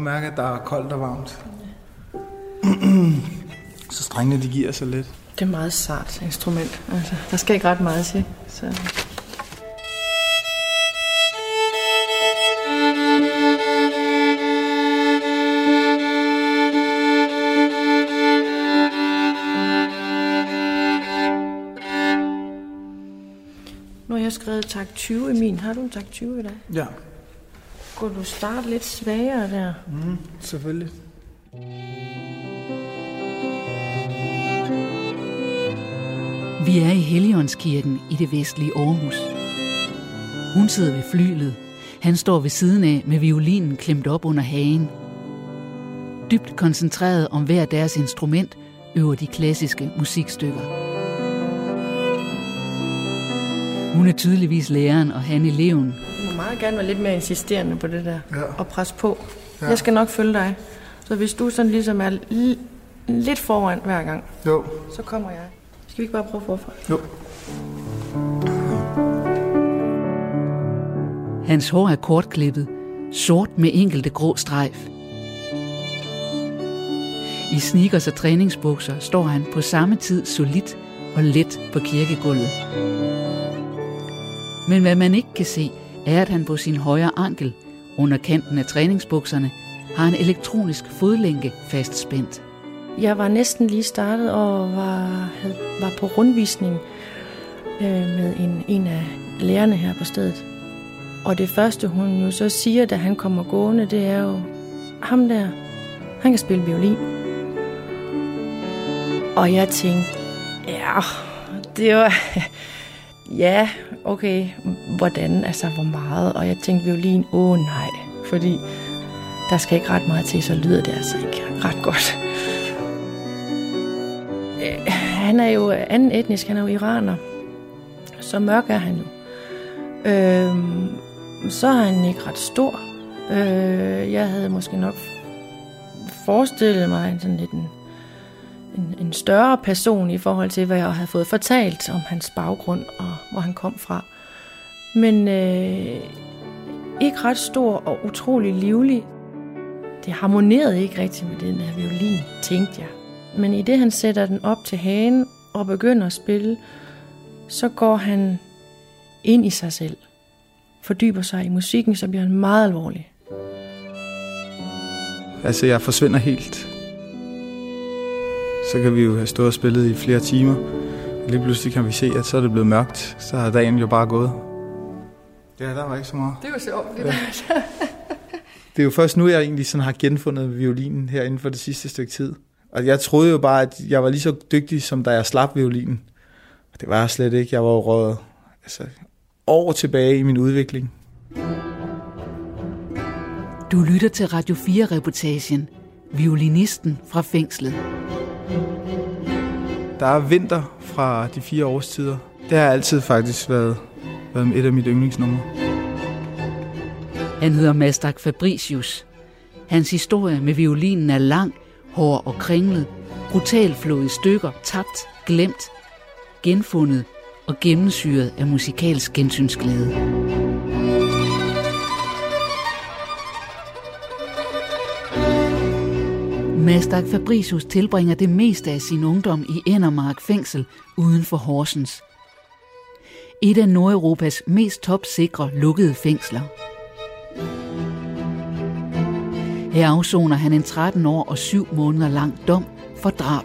godt mærke, at der er koldt og varmt. så strengene de giver sig lidt. Det er et meget sart instrument. Altså, der skal ikke ret meget til. Så. Nu har jeg skrevet tak 20 i min. Har du en tak 20 i dag? Ja, Kunne du starte lidt svagere der? mm, selvfølgelig. Vi er i Helligåndskirken i det vestlige Aarhus. Hun sidder ved flylet. Han står ved siden af med violinen klemt op under hagen. Dybt koncentreret om hver deres instrument øver de klassiske musikstykker. Hun er tydeligvis læreren og han eleven. Meget gerne være lidt mere insisterende på det der. Ja. Og presse på. Ja. Jeg skal nok følge dig. Så hvis du sådan ligesom er li- lidt foran hver gang, Jo, så kommer jeg. Skal vi ikke bare prøve forfra? jo. Hans hår er kortklippet, sort med enkelte grå strejf. I sneakers og træningsbukser står han på samme tid solidt og let på kirkegulvet. Men hvad man ikke kan se, er, at han på sin højre ankel, under kanten af træningsbukserne, har en elektronisk fodlænke fastspændt. Jeg var næsten lige startet og var, havde, var på rundvisning øh, med en, en af lærerne her på stedet. Og det første, hun jo så siger, da han kommer gående, det er jo, ham der, han kan spille violin. Og jeg tænkte, ja, det var, ja, okay, hvordan, altså hvor meget? Og jeg tænkte, violin, åh nej, fordi der skal ikke ret meget til, så lyder det altså ikke ret godt. Øh, han er jo anden etnisk, han er jo iraner. Så mørk er han jo. Øhm, så er han ikke ret stor. Øh, jeg havde måske nok forestillet mig en sådan lidt en, en, en større person i forhold til, hvad jeg havde fået fortalt om hans baggrund og hvor han kom fra. Men øh, ikke ret stor og utrolig livlig. Det harmonerede ikke rigtig med den her violin, tænkte jeg. Men i det, han sætter den op til hagen og begynder at spille, så går han ind i sig selv. Fordyber sig i musikken, så bliver han meget alvorlig. Altså, jeg forsvinder helt. Så kan vi jo have stået og spillet i flere timer. Og lige pludselig kan vi se, at så er det blevet mørkt. Så har dagen jo bare gået. Ja, der var ikke så meget. Det var sjovt. Det Ja. Det er jo først nu, jeg egentlig sådan har genfundet violinen her inden for det sidste stykke tid. Og jeg troede jo bare, at jeg var lige så dygtig, som da jeg slap violinen. Og det var jeg slet ikke. Jeg var jo røget altså, år tilbage i min udvikling. Du lytter til Radio 4-reportagen Violinisten fra fængslet. Der er vinter fra de fire årstider. Det har altid faktisk været, været et af mit yndlingsnumre. Han hedder Mastak Fabricius. Hans historie med violinen er lang, hård og kringlet, brutalt flået i stykker, tabt, glemt, genfundet og gennemsyret af musikalsk gensynsglæde. Mastak Fabricius tilbringer det meste af sin ungdom i Endermark fængsel uden for Horsens. Et af Nordeuropas mest topsikre lukkede fængsler. Her afsoner han en 13 år og 7 måneder lang dom for drab.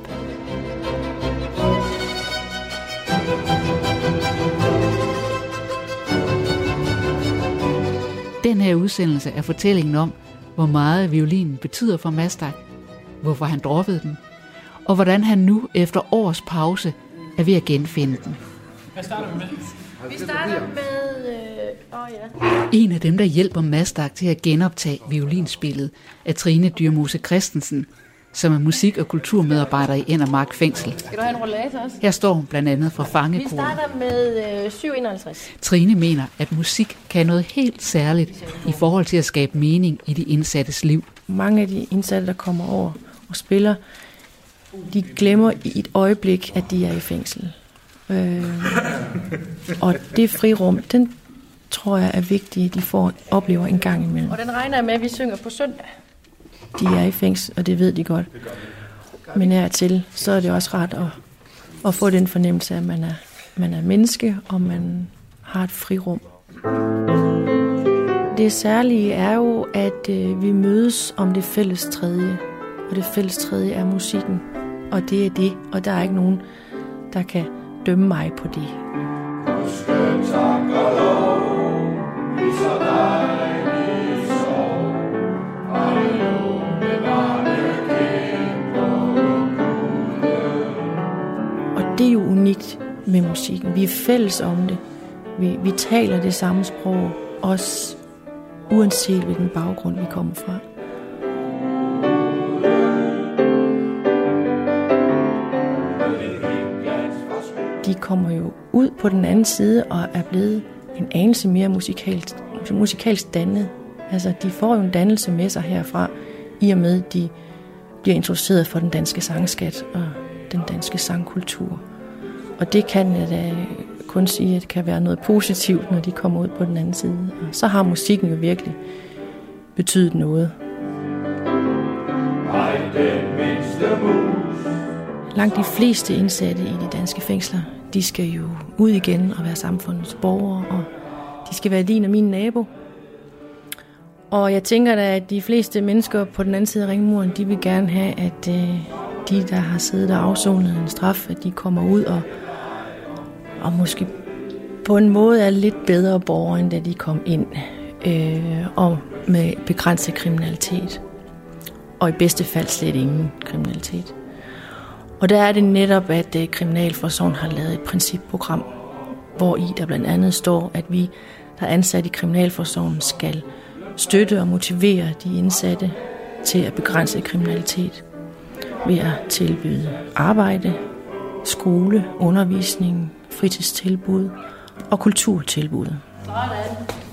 Den her udsendelse er fortællingen om, hvor meget violinen betyder for Mastak, hvorfor han droppede den, og hvordan han nu efter års pause er ved at genfinde den. Vi starter med... Øh, åh ja. En af dem, der hjælper Mastak til at genoptage violinspillet, er Trine Dyrmose Christensen, som er musik- og kulturmedarbejder i Endermark Fængsel. Skal du have en rollator også? Her står hun blandt andet fra Vi fangekolen. starter med øh, 751. Trine mener, at musik kan noget helt særligt i forhold til at skabe mening i de indsattes liv. Mange af de indsatte, der kommer over og spiller, de glemmer i et øjeblik, at de er i fængsel. Øh, og det frirum, den tror jeg er vigtigt, at de får oplever en gang imellem. Og den regner jeg med, at vi synger på søndag. de er i fængsel, og det ved de godt. Men er til, så er det også ret at, at få den fornemmelse, at man er, man er menneske, og man har et frirum. Det særlige er jo, at øh, vi mødes om det fælles tredje. Og det fælles tredje er musikken. Og det er det, og der er ikke nogen, der kan dømme mig på det. Og det er jo unikt med musikken. Vi er fælles om det. Vi, vi taler det samme sprog, også uanset hvilken baggrund vi kommer fra. De kommer jo ud på den anden side og er blevet en anelse mere musikalsk, musikalsk dannet. Altså, de får jo en dannelse med sig herfra, i og med, de bliver introduceret for den danske sangskat og den danske sangkultur. Og det kan jeg da kun sige, at det kan være noget positivt, når de kommer ud på den anden side. Og så har musikken jo virkelig betydet noget. Langt de fleste indsatte i de danske fængsler, de skal jo ud igen og være samfundets borgere, og de skal være din og min nabo. Og jeg tænker da, at de fleste mennesker på den anden side af ringmuren, de vil gerne have, at øh, de, der har siddet og afsonet en straf, at de kommer ud og og måske på en måde er lidt bedre borgere, end da de kom ind, øh, og med begrænset kriminalitet. Og i bedste fald slet ingen kriminalitet. Og der er det netop, at øh, Kriminalforsorgen har lavet et principprogram, hvor i der blandt andet står, at vi, der er ansat i Kriminalforsorgen, skal støtte og motivere de indsatte til at begrænse kriminalitet ved at tilbyde arbejde, skole, undervisning, fritidstilbud og kulturtilbud. Sådan.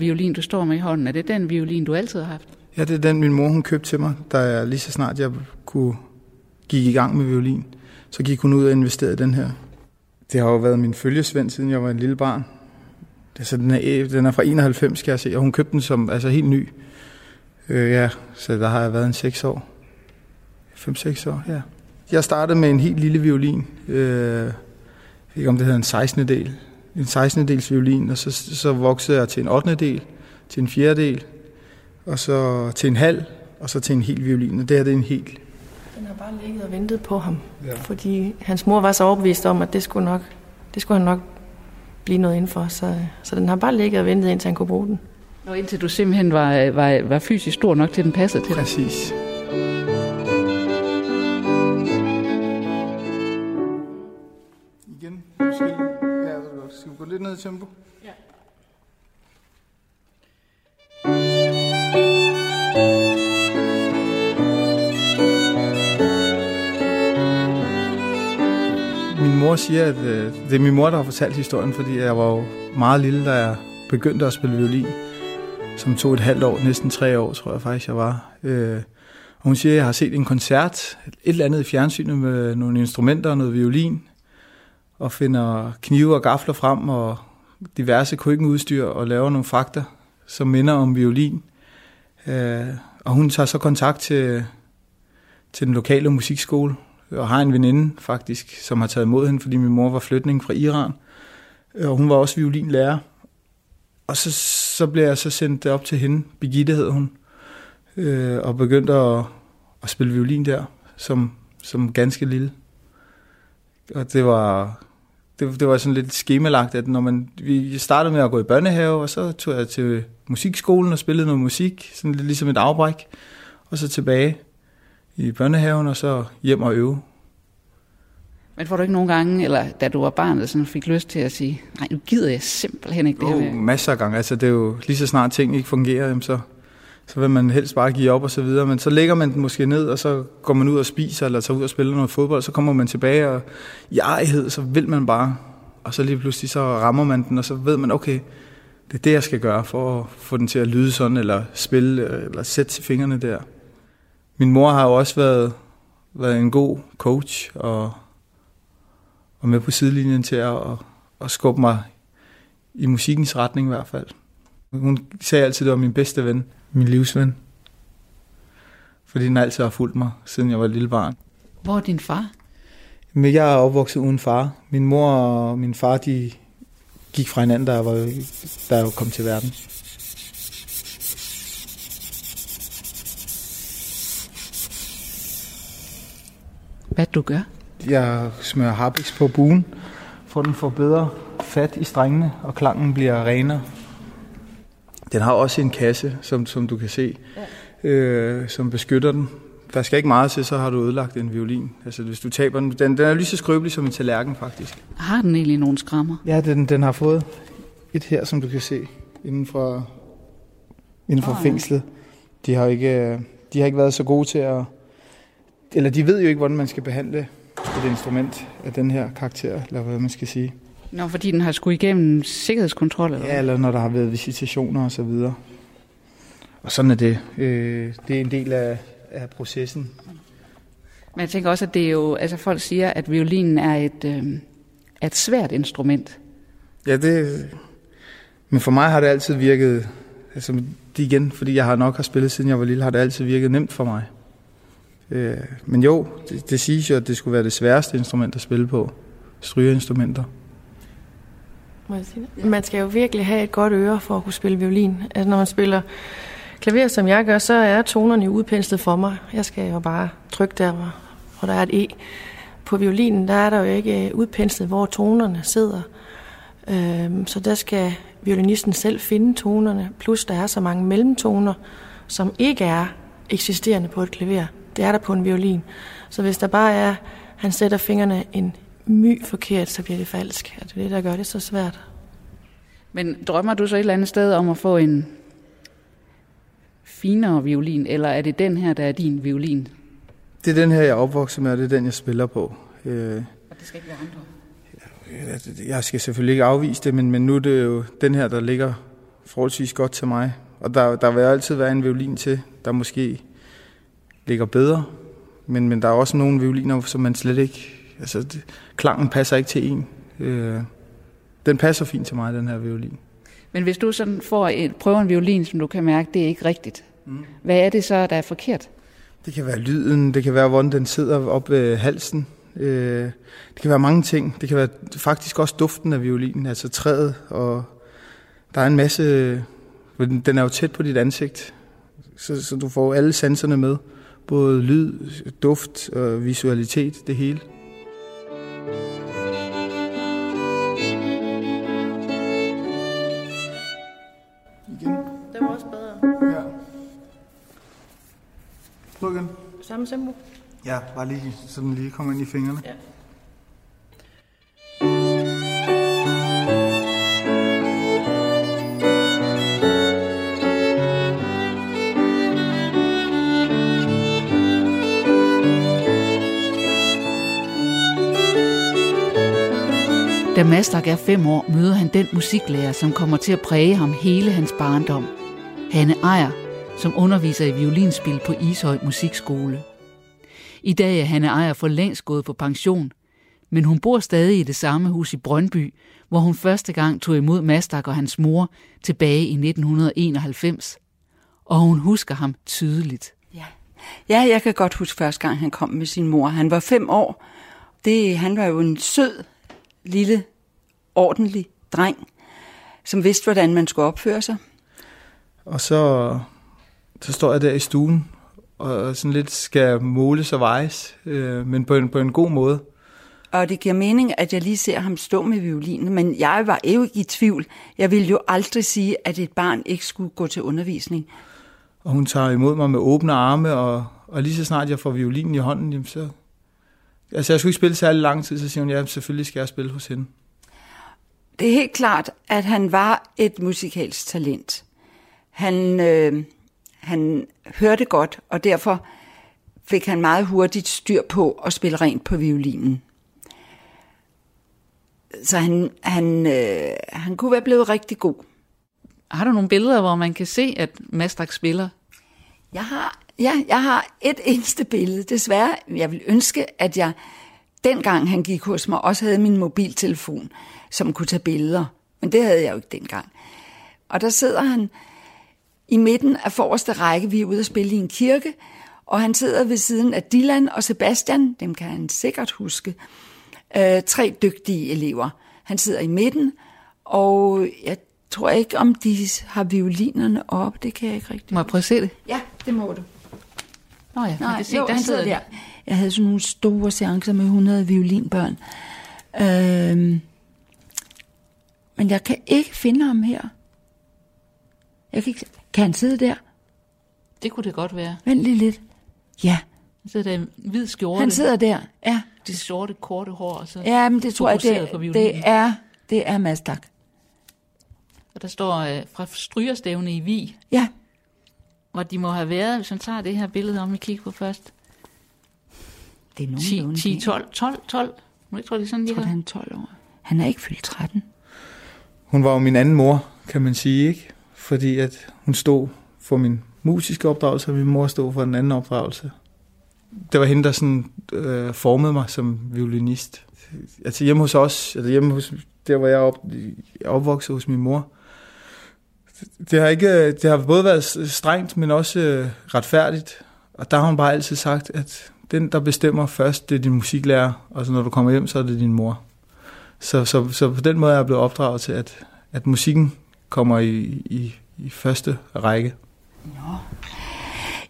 Violin, du står med i hånden, er det den violin, du altid har haft? Ja, det er den, min mor hun købte til mig, da jeg lige så snart jeg kunne gik i gang med violin. Så gik hun ud og investerede i den her. Det har jo været min følgesvend, siden jeg var en lille barn. Så den er, den er fra 91, skal jeg se, og hun købte den som altså helt ny. Øh, ja, så der har jeg været en 6 år. 5-6 år, ja. Jeg startede med en helt lille violin. Øh, jeg ved ikke, om det hedder en 16. del. En 16. dels violin, og så, så voksede jeg til en 8. del, til en 4. del, og så til en halv, og så til en hel violin, og det her det er en helt. Den har bare ligget og ventet på ham, ja. fordi hans mor var så overbevist om, at det skulle, nok, det skulle han nok blive noget indenfor, så, så den har bare ligget og ventet, indtil han kunne bruge den. Og indtil du simpelthen var, var, var fysisk stor nok til, den passede til Præcis. Igen, måske. Gå lidt ned i tempo? Ja. Min mor siger, at øh, det er min mor, der har fortalt historien, fordi jeg var jo meget lille, da jeg begyndte at spille violin, som tog et halvt år, næsten tre år, tror jeg faktisk, jeg var. Øh, og hun siger, at jeg har set en koncert, et eller andet i fjernsynet med nogle instrumenter og noget violin, og finder knive og gafler frem og diverse køkkenudstyr og laver nogle fakter, som minder om violin. Øh, og hun tager så kontakt til, til den lokale musikskole, og har en veninde faktisk, som har taget imod hende, fordi min mor var flytning fra Iran. Øh, og hun var også violinlærer. Og så, så blev jeg så sendt op til hende, Birgitte hed hun, øh, og begyndte at, at spille violin der, som, som ganske lille. Og det var, det, det var sådan lidt skemalagt, at når man, vi startede med at gå i børnehave, og så tog jeg til musikskolen og spillede noget musik, sådan lidt ligesom et afbræk, og så tilbage i børnehaven, og så hjem og øve. Men får du ikke nogen gange, eller da du var barn, der sådan fik lyst til at sige, nej, nu gider jeg simpelthen ikke det Oh, her. med." masser af gange. Altså, det er jo lige så snart ting ikke fungerer, jamen, så, så vil man helst bare give op og så videre. Men så lægger man den måske ned, og så går man ud og spiser, eller tager ud og spiller noget fodbold, så kommer man tilbage, og i ejhed, så vil man bare. Og så lige pludselig så rammer man den, og så ved man, okay, det er det, jeg skal gøre for at få den til at lyde sådan, eller spille, eller sætte fingrene der. Min mor har jo også været, været en god coach, og, og med på sidelinjen til at, at, at skubbe mig i musikkens retning i hvert fald. Hun sagde altid, at det var min bedste ven, min livsven. Fordi den altid har fulgt mig, siden jeg var et lille barn. Hvor er din far? Men jeg er opvokset uden far. Min mor og min far, de gik fra hinanden, da jeg, var, da jeg kom til verden. Hvad du gør? Jeg smører harpiks på buen, for den får bedre fat i strengene, og klangen bliver renere. Den har også en kasse, som, som du kan se, ja. øh, som beskytter den. Der skal ikke meget til, så har du ødelagt en violin. Altså hvis du taber den, den, den er lige så skrøbelig som en tallerken faktisk. Har den egentlig nogle skrammer? Ja, den, den har fået et her, som du kan se, inden for, inden for oh, fængslet. De har, ikke, de har ikke været så gode til at... Eller de ved jo ikke, hvordan man skal behandle et instrument af den her karakter, eller hvad man skal sige. Nå, fordi den har skulle igennem sikkerhedskontrol? Eller ja, eller når der har været visitationer og så videre. Og sådan er det. Øh, det er en del af, af processen. Men jeg tænker også, at det er jo, altså folk siger, at violinen er et, øh, et svært instrument. Ja, det, men for mig har det altid virket, altså det igen, fordi jeg har nok har spillet siden jeg var lille, har det altid virket nemt for mig. Øh, men jo, det, det siges jo, at det skulle være det sværeste instrument at spille på. Strygeinstrumenter. Må jeg sige det? Man skal jo virkelig have et godt øre for at kunne spille violin. Altså når man spiller klaver, som jeg gør, så er tonerne udpenslet for mig. Jeg skal jo bare trykke der, hvor, hvor der er et E. På violinen, der er der jo ikke øh, udpenslet, hvor tonerne sidder. Øhm, så der skal violinisten selv finde tonerne, plus der er så mange mellemtoner, som ikke er eksisterende på et klaver. Det er der på en violin. Så hvis der bare er, han sætter fingrene en my forkert, så bliver det falsk. Det er det, der gør det så svært. Men drømmer du så et eller andet sted om at få en finere violin, eller er det den her, der er din violin? Det er den her, jeg er opvokset med, og det er den, jeg spiller på. Øh, og det skal ikke være andre? Jeg skal selvfølgelig ikke afvise det, men, men nu er det jo den her, der ligger forholdsvis godt til mig. Og der, der vil altid være en violin til, der måske ligger bedre. Men, men der er også nogle violiner, som man slet ikke... Altså, det, klangen passer ikke til en. Øh, den passer fint til mig, den her violin. Men hvis du sådan får et, prøver en violin, som du kan mærke, det er ikke rigtigt. Mm. Hvad er det så, der er forkert? Det kan være lyden, det kan være, hvordan den sidder op ved halsen. Øh, det kan være mange ting. Det kan være faktisk også duften af violinen, altså træet, og der er en masse... Den er jo tæt på dit ansigt, så, så du får alle sanserne med. Både lyd, duft og visualitet, det hele. Prøv igen. Samme tempo. Ja, bare lige, så den lige kommer ind i fingrene. Ja. Da Mastak er fem år, møder han den musiklærer, som kommer til at præge ham hele hans barndom. Hanne Ejer, som underviser i violinspil på Ishøj Musikskole. I dag er Hanne Ejer for længst gået på pension, men hun bor stadig i det samme hus i Brøndby, hvor hun første gang tog imod Mastak og hans mor tilbage i 1991. Og hun husker ham tydeligt. Ja. ja, jeg kan godt huske første gang, han kom med sin mor. Han var fem år. Det, han var jo en sød, lille, ordentlig dreng, som vidste, hvordan man skulle opføre sig. Og så, så står jeg der i stuen og sådan lidt skal måles og vejes, øh, men på en, på en god måde. Og det giver mening, at jeg lige ser ham stå med violinen, men jeg var jo ikke i tvivl. Jeg ville jo aldrig sige, at et barn ikke skulle gå til undervisning. Og hun tager imod mig med åbne arme, og, og lige så snart jeg får violinen i hånden, jamen så... Altså, jeg skulle ikke spille særlig lang tid, så siger hun, ja, selvfølgelig skal jeg spille hos hende. Det er helt klart, at han var et musikalsk talent. Han, øh, han hørte godt, og derfor fik han meget hurtigt styr på at spille rent på violinen. Så han, han, øh, han kunne være blevet rigtig god. Har du nogle billeder, hvor man kan se, at Mastak spiller? Jeg har, ja, jeg har et eneste billede. Desværre, jeg vil ønske, at jeg dengang han gik hos mig, også havde min mobiltelefon, som kunne tage billeder. Men det havde jeg jo ikke dengang. Og der sidder han i midten af forreste række. Vi er ude at spille i en kirke, og han sidder ved siden af Dylan og Sebastian, dem kan han sikkert huske, øh, tre dygtige elever. Han sidder i midten, og jeg tror ikke, om de har violinerne op. Det kan jeg ikke rigtig. Må jeg prøve at se det? Ja, det må du. Nå ja, Nej, kan se, jo, der han sidder sidder der. Jeg havde sådan nogle store seancer med 100 violinbørn. Øhm, men jeg kan ikke finde ham her. Jeg kan, ikke, kan han sidde der? Det kunne det godt være. Vent lige lidt. Ja, Han sidder der i hvid skjorte. han sidder der. Ja, Det sorte, korte hår. Og så ja men det tror jeg, det, det er, det er Mastak. Og der står øh, fra strygerstævne i Vi, Ja, hvor de må have været, hvis man tager det her billede om, vi kigger på først. det er 10, nogenlunde 10 det. 12, 12, 12. Må ikke tro, det er sådan, de Jeg tror, her. han er 12 år. Han er ikke fyldt 13. Hun var jo min anden mor, kan man sige, ikke? Fordi at hun stod for min musiske opdragelse, og min mor stod for den anden opdragelse. Det var hende, der sådan, øh, formede mig som violinist. Altså hjemme hos os, eller hjemme hos, der hvor jeg er op, jeg opvokset hos min mor, det har, ikke, det har både været strengt, men også øh, retfærdigt. Og der har hun bare altid sagt, at den, der bestemmer først, det er din musiklærer, og så når du kommer hjem, så er det din mor. Så, så, så på den måde er jeg blevet opdraget til, at, at musikken kommer i, i, i første række.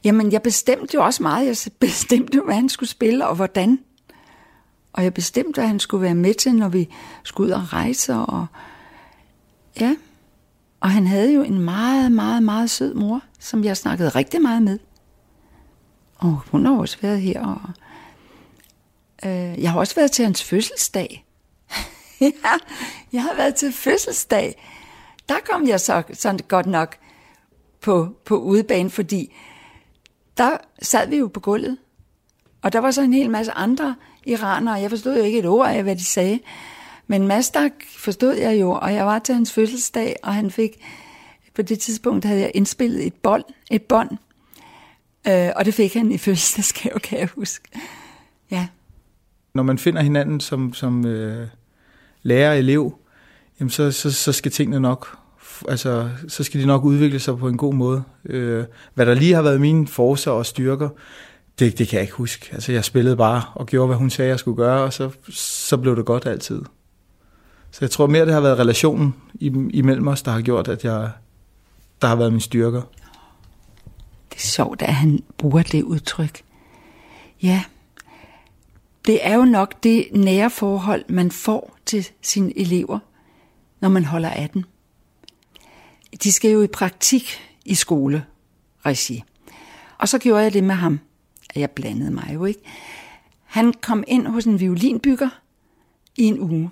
Jamen, jeg bestemte jo også meget. Jeg bestemte jo, hvad han skulle spille, og hvordan. Og jeg bestemte, hvad han skulle være med til, når vi skulle ud og rejse. Og ja, og han havde jo en meget, meget, meget sød mor, som jeg snakkede rigtig meget med. Og hun har også været her. Og, øh, jeg har også været til hans fødselsdag. ja, jeg har været til fødselsdag. Der kom jeg så sådan godt nok på, på udebane, fordi der sad vi jo på gulvet, og der var så en hel masse andre iranere, jeg forstod jo ikke et ord af, hvad de sagde. Men Mastak forstod jeg jo, og jeg var til hans fødselsdag, og han fik, på det tidspunkt havde jeg indspillet et bånd, et bånd øh, og det fik han i fødselsdagsgave, kan jeg huske. Ja, Når man finder hinanden som, som øh, lærer og elev, jamen så, så, så skal tingene nok, altså, så skal de nok udvikle sig på en god måde. Øh, hvad der lige har været mine forser og styrker, det, det kan jeg ikke huske. Altså, jeg spillede bare og gjorde, hvad hun sagde, jeg skulle gøre, og så, så blev det godt altid. Så jeg tror mere, det har været relationen imellem os, der har gjort, at jeg, der har været mine styrker. det er sjovt, at han bruger det udtryk. Ja, det er jo nok det nære forhold, man får til sine elever, når man holder af dem. De skal jo i praktik i skoleregi. Og så gjorde jeg det med ham. Jeg blandede mig jo ikke. Han kom ind hos en violinbygger i en uge.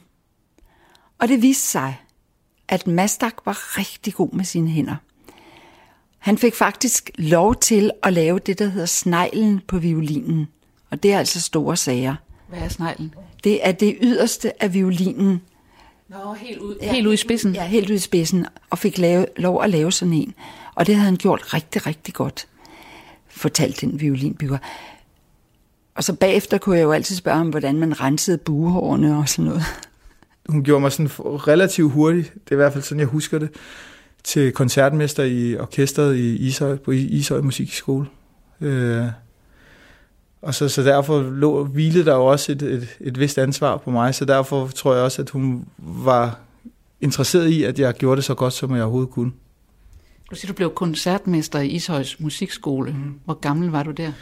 Og det viste sig, at Mastak var rigtig god med sine hænder. Han fik faktisk lov til at lave det, der hedder sneglen på violinen. Og det er altså store sager. Hvad er sneglen? Det er det yderste af violinen. Nå, helt ud, ja, helt ud i spidsen. Ja, helt ud i spidsen. Og fik lave, lov at lave sådan en. Og det havde han gjort rigtig, rigtig godt. Fortalte den violinbygger. Og så bagefter kunne jeg jo altid spørge ham, hvordan man rensede buehårene og sådan noget. Hun gjorde mig sådan relativt hurtigt, det er i hvert fald sådan, jeg husker det, til koncertmester i orkestret i Ishøj, på Ishøj Musikskole. Øh, og så, så derfor lå, hvilede der jo også et, et, et vist ansvar på mig, så derfor tror jeg også, at hun var interesseret i, at jeg gjorde det så godt, som jeg overhovedet kunne. Du siger, du blev koncertmester i Ishøjs Musikskole. Mm. Hvor gammel var du der?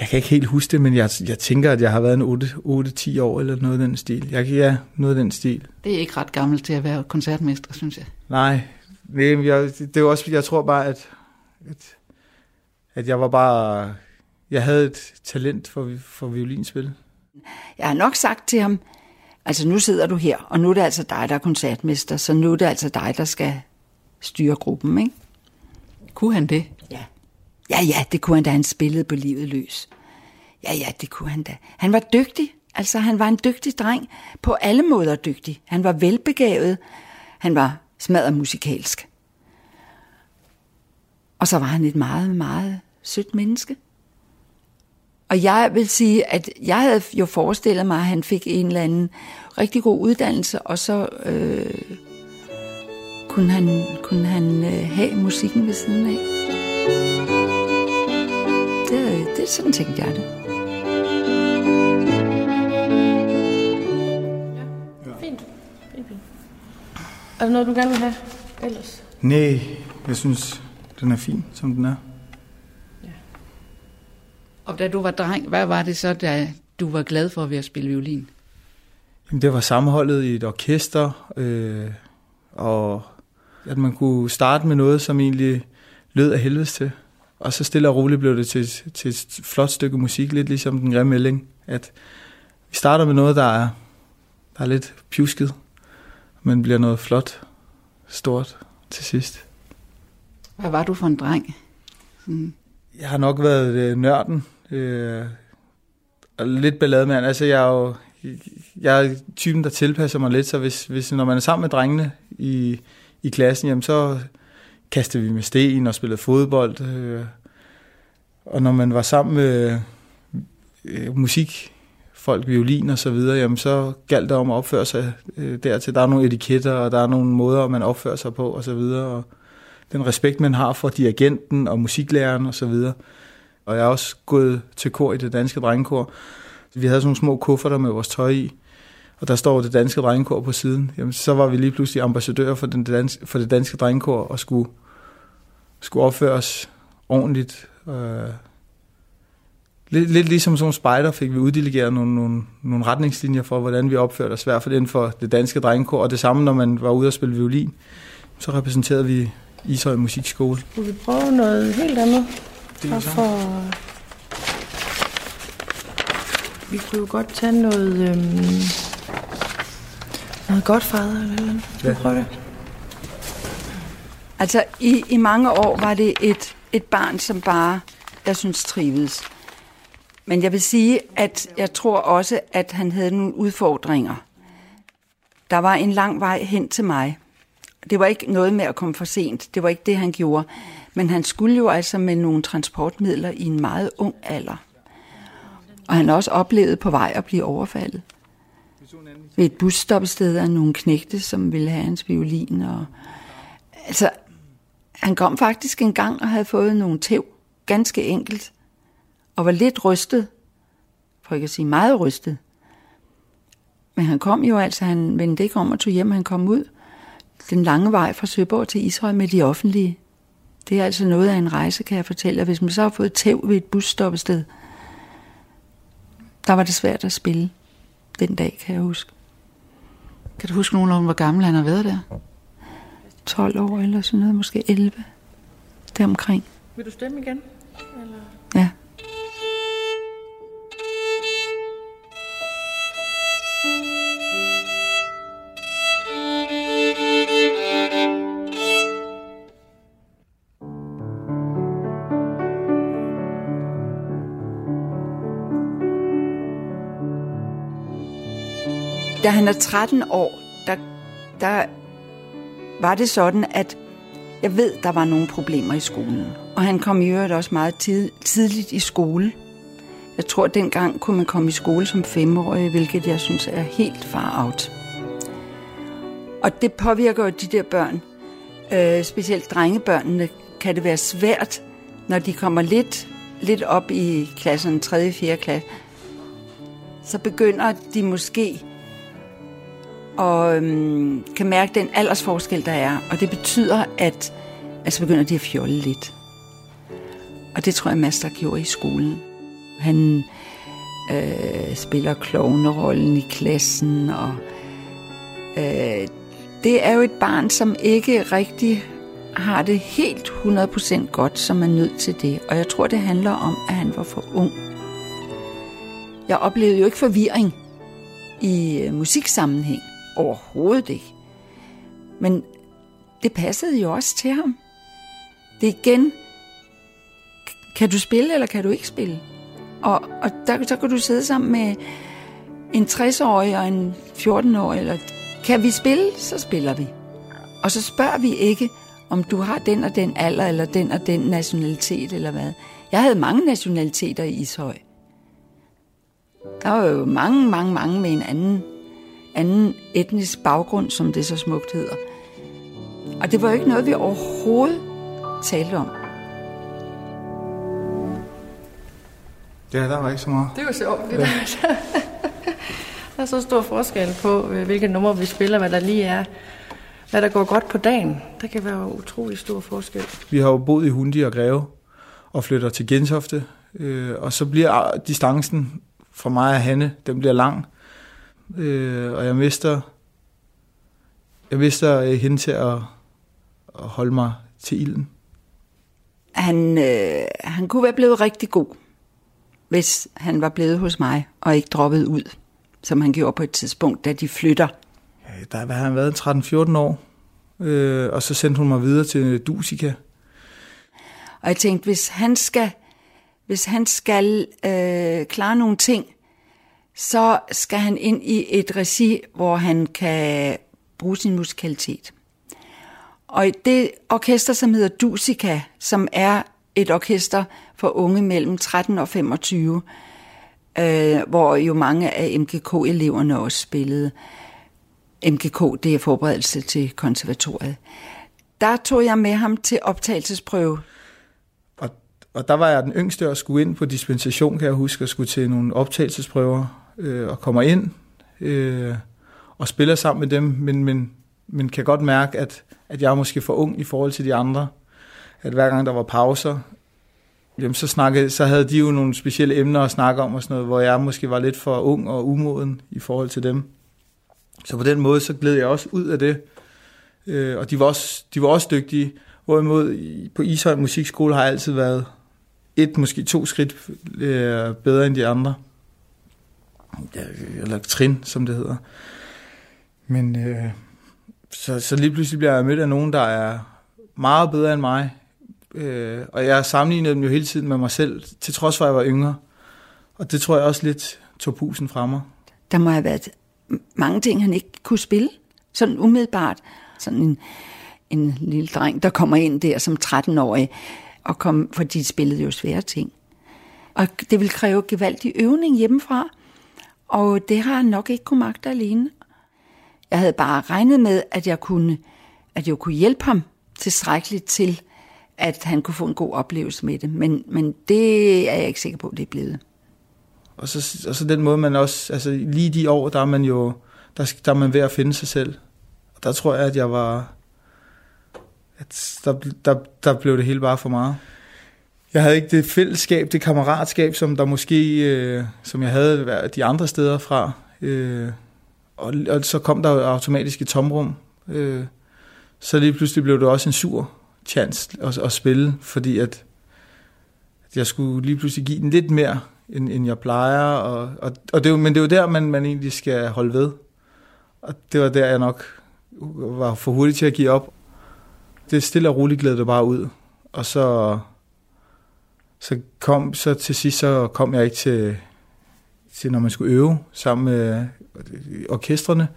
Jeg kan ikke helt huske det, men jeg, jeg tænker, at jeg har været en 8-10 år eller noget af den stil. Jeg, ja, noget af den stil. Det er ikke ret gammelt til at være koncertmester, synes jeg. Nej, nej jeg, det er også, jeg tror bare, at, at, at jeg var bare, jeg havde et talent for, for violinspil. Jeg har nok sagt til ham, altså nu sidder du her, og nu er det altså dig, der er koncertmester, så nu er det altså dig, der skal styre gruppen, ikke? Kunne han det? Ja. Ja, ja, det kunne han da, han spillede på livet løs. Ja, ja, det kunne han da. Han var dygtig, altså han var en dygtig dreng, på alle måder dygtig. Han var velbegavet, han var smadret musikalsk. Og så var han et meget, meget sødt menneske. Og jeg vil sige, at jeg havde jo forestillet mig, at han fik en eller anden rigtig god uddannelse, og så øh, kunne han, kunne han øh, have musikken ved siden af. Det, det sådan tænkte jeg det. Fint. Fint, fint. Er der noget, du gerne vil have ellers? Nej, jeg synes, den er fin, som den er. Og da du var dreng, hvad var det så, da du var glad for ved at spille violin? Jamen, det var sammenholdet i et orkester, øh, og at man kunne starte med noget, som egentlig lød af helvedes til. Og så stille og roligt blev det til, til et flot stykke musik, lidt ligesom den grimme melding, at vi starter med noget, der er, der er lidt pjusket, men bliver noget flot, stort til sidst. Hvad var du for en dreng? Mm. Jeg har nok været øh, nørden, øh, og lidt ballademand. Altså, jeg er jo jeg er typen, der tilpasser mig lidt, så hvis, hvis når man er sammen med drengene i, i klassen, jamen så kaster vi med sten og spillede fodbold. Øh, og når man var sammen med øh, musik, folk, violin og så videre, jamen så galt det om at opføre sig øh, dertil. Der er nogle etiketter, og der er nogle måder, man opfører sig på og så videre. Og den respekt, man har for dirigenten og musiklæreren og så videre. Og jeg er også gået til kor i det danske drengekor. Vi havde sådan nogle små kufferter med vores tøj i, og der står det danske drengekor på siden. Jamen, så var vi lige pludselig ambassadører for, den danske, for det danske drengekor og skulle, skulle opføre os ordentligt. Øh, lidt, lidt ligesom som spejder fik vi uddelegeret nogle, nogle, nogle retningslinjer for, hvordan vi opførte os, i hvert fald inden for det danske drengekor. Og det samme, når man var ude og spille violin, så repræsenterede vi Ishøj Musikskole. Skulle vi prøve noget helt andet? Det er Bare for... Vi kunne jo godt tage noget... Øhm... Noget godt fader eller noget. Ja. prøve det? Altså, i, i mange år var det et, et barn, som bare, jeg synes, trivedes. Men jeg vil sige, at jeg tror også, at han havde nogle udfordringer. Der var en lang vej hen til mig. Det var ikke noget med at komme for sent. Det var ikke det, han gjorde. Men han skulle jo altså med nogle transportmidler i en meget ung alder. Og han også oplevet på vej at blive overfaldet. Ved et busstoppested af nogle knægte, som ville have hans violin. Og... Altså, han kom faktisk en gang og havde fået nogle tæv, ganske enkelt, og var lidt rystet, for ikke at sige meget rystet. Men han kom jo altså, han vendte ikke om og tog hjem, han kom ud den lange vej fra Søborg til Ishøj med de offentlige. Det er altså noget af en rejse, kan jeg fortælle. Og hvis man så har fået tæv ved et busstoppested, der var det svært at spille den dag, kan jeg huske. Kan du huske nogenlunde, hvor gammel han har været der? 12 år eller sådan noget, måske 11. Deromkring. Vil du stemme igen? Eller? Da han er 13 år, der, der var det sådan, at jeg ved, der var nogle problemer i skolen. Og han kom i øvrigt også meget tid, tidligt i skole. Jeg tror, at dengang kunne man komme i skole som femårig, hvilket jeg synes er helt far out. Og det påvirker jo de der børn. Øh, specielt drengebørnene kan det være svært, når de kommer lidt, lidt op i klassen, 3. og 4. klasse. Så begynder de måske og øhm, kan mærke den aldersforskel, der er. Og det betyder, at altså begynder de at fjolle lidt. Og det tror jeg, Master gjorde i skolen. Han øh, spiller klovnerollen i klassen, og øh, det er jo et barn, som ikke rigtig har det helt 100% godt, som er nødt til det. Og jeg tror, det handler om, at han var for ung. Jeg oplevede jo ikke forvirring i øh, musiksammenhæng. Overhovedet ikke. Men det passede jo også til ham. Det er igen, kan du spille, eller kan du ikke spille? Og, og der, så kan du sidde sammen med en 60-årig og en 14-årig, eller kan vi spille, så spiller vi. Og så spørger vi ikke, om du har den og den alder, eller den og den nationalitet, eller hvad. Jeg havde mange nationaliteter i Ishøj. Der var jo mange, mange, mange med en anden, anden etnisk baggrund, som det så smukt hedder. Og det var jo ikke noget, vi overhovedet talte om. Ja, der var ikke så meget. Det var sjovt. Det der. der er så stor forskel på, øh, hvilke numre vi spiller, hvad der lige er, hvad der går godt på dagen. Der kan være utrolig stor forskel. Vi har jo boet i Hundi og Greve og flytter til Gentofte, øh, og så bliver distancen fra mig og Hanne, den bliver lang, øh, og jeg mister, jeg mister øh, hende til at, at holde mig til ilden. Han, øh, han kunne være blevet rigtig god, hvis han var blevet hos mig og ikke droppet ud, som han gjorde på et tidspunkt, da de flytter. Ja, der har han været 13-14 år, øh, og så sendte hun mig videre til Dusika. Og jeg tænkte, hvis han skal, hvis han skal øh, klare nogle ting, så skal han ind i et regi, hvor han kan bruge sin musikalitet. Og det orkester, som hedder Dusika, som er et orkester for unge mellem 13 og 25, øh, hvor jo mange af MGK-eleverne også spillede. MGK, det er forberedelse til konservatoriet. Der tog jeg med ham til optagelsesprøve. Og, og der var jeg den yngste og skulle ind på dispensation, kan jeg huske, og skulle til nogle optagelsesprøver øh, og kommer ind øh, og spiller sammen med dem, men, men, men kan godt mærke, at, at jeg er måske for ung i forhold til de andre. At hver gang der var pauser, jamen så, snakkede, så havde de jo nogle specielle emner at snakke om, og sådan noget, hvor jeg måske var lidt for ung og umoden i forhold til dem. Så på den måde, så gled jeg også ud af det. Øh, og de var, også, de var også dygtige. Hvorimod på Ishøj Musikskole har jeg altid været et, måske to skridt øh, bedre end de andre. Ja, eller trin, som det hedder. Men øh, så, så lige pludselig bliver jeg mødt af nogen, der er meget bedre end mig. Øh, og jeg sammenlignede dem jo hele tiden med mig selv, til trods for, at jeg var yngre. Og det tror jeg også lidt tog pusen fra mig. Der må have været mange ting, han ikke kunne spille. Sådan umiddelbart. Sådan en, en lille dreng, der kommer ind der som 13-årig, og kom, for de spillede jo svære ting. Og det vil kræve gevaldig øvning hjemmefra, og det har han nok ikke kunne magte alene. Jeg havde bare regnet med, at jeg kunne, at jeg kunne hjælpe ham tilstrækkeligt til, at han kunne få en god oplevelse med det. Men, men det er jeg ikke sikker på, at det er blevet. Og så, og så den måde, man også, altså lige de år, der er man jo, der, der er man ved at finde sig selv. Og der tror jeg, at jeg var, at der, der, der blev det hele bare for meget. Jeg havde ikke det fællesskab, det kammeratskab, som der måske, øh, som jeg havde de andre steder fra. Øh, og, og så kom der jo automatisk et tomrum. Øh, så lige pludselig blev det også en sur chance at, at spille, fordi at, at jeg skulle lige pludselig give den lidt mere, end, end jeg plejer. Og, og, og det, men det er jo der, man, man egentlig skal holde ved. Og det var der, jeg nok var for hurtig til at give op. Det stille og roligt glæder det bare ud. Og så, så, kom, så til sidst så kom jeg ikke til, til, når man skulle øve sammen med orkestrene.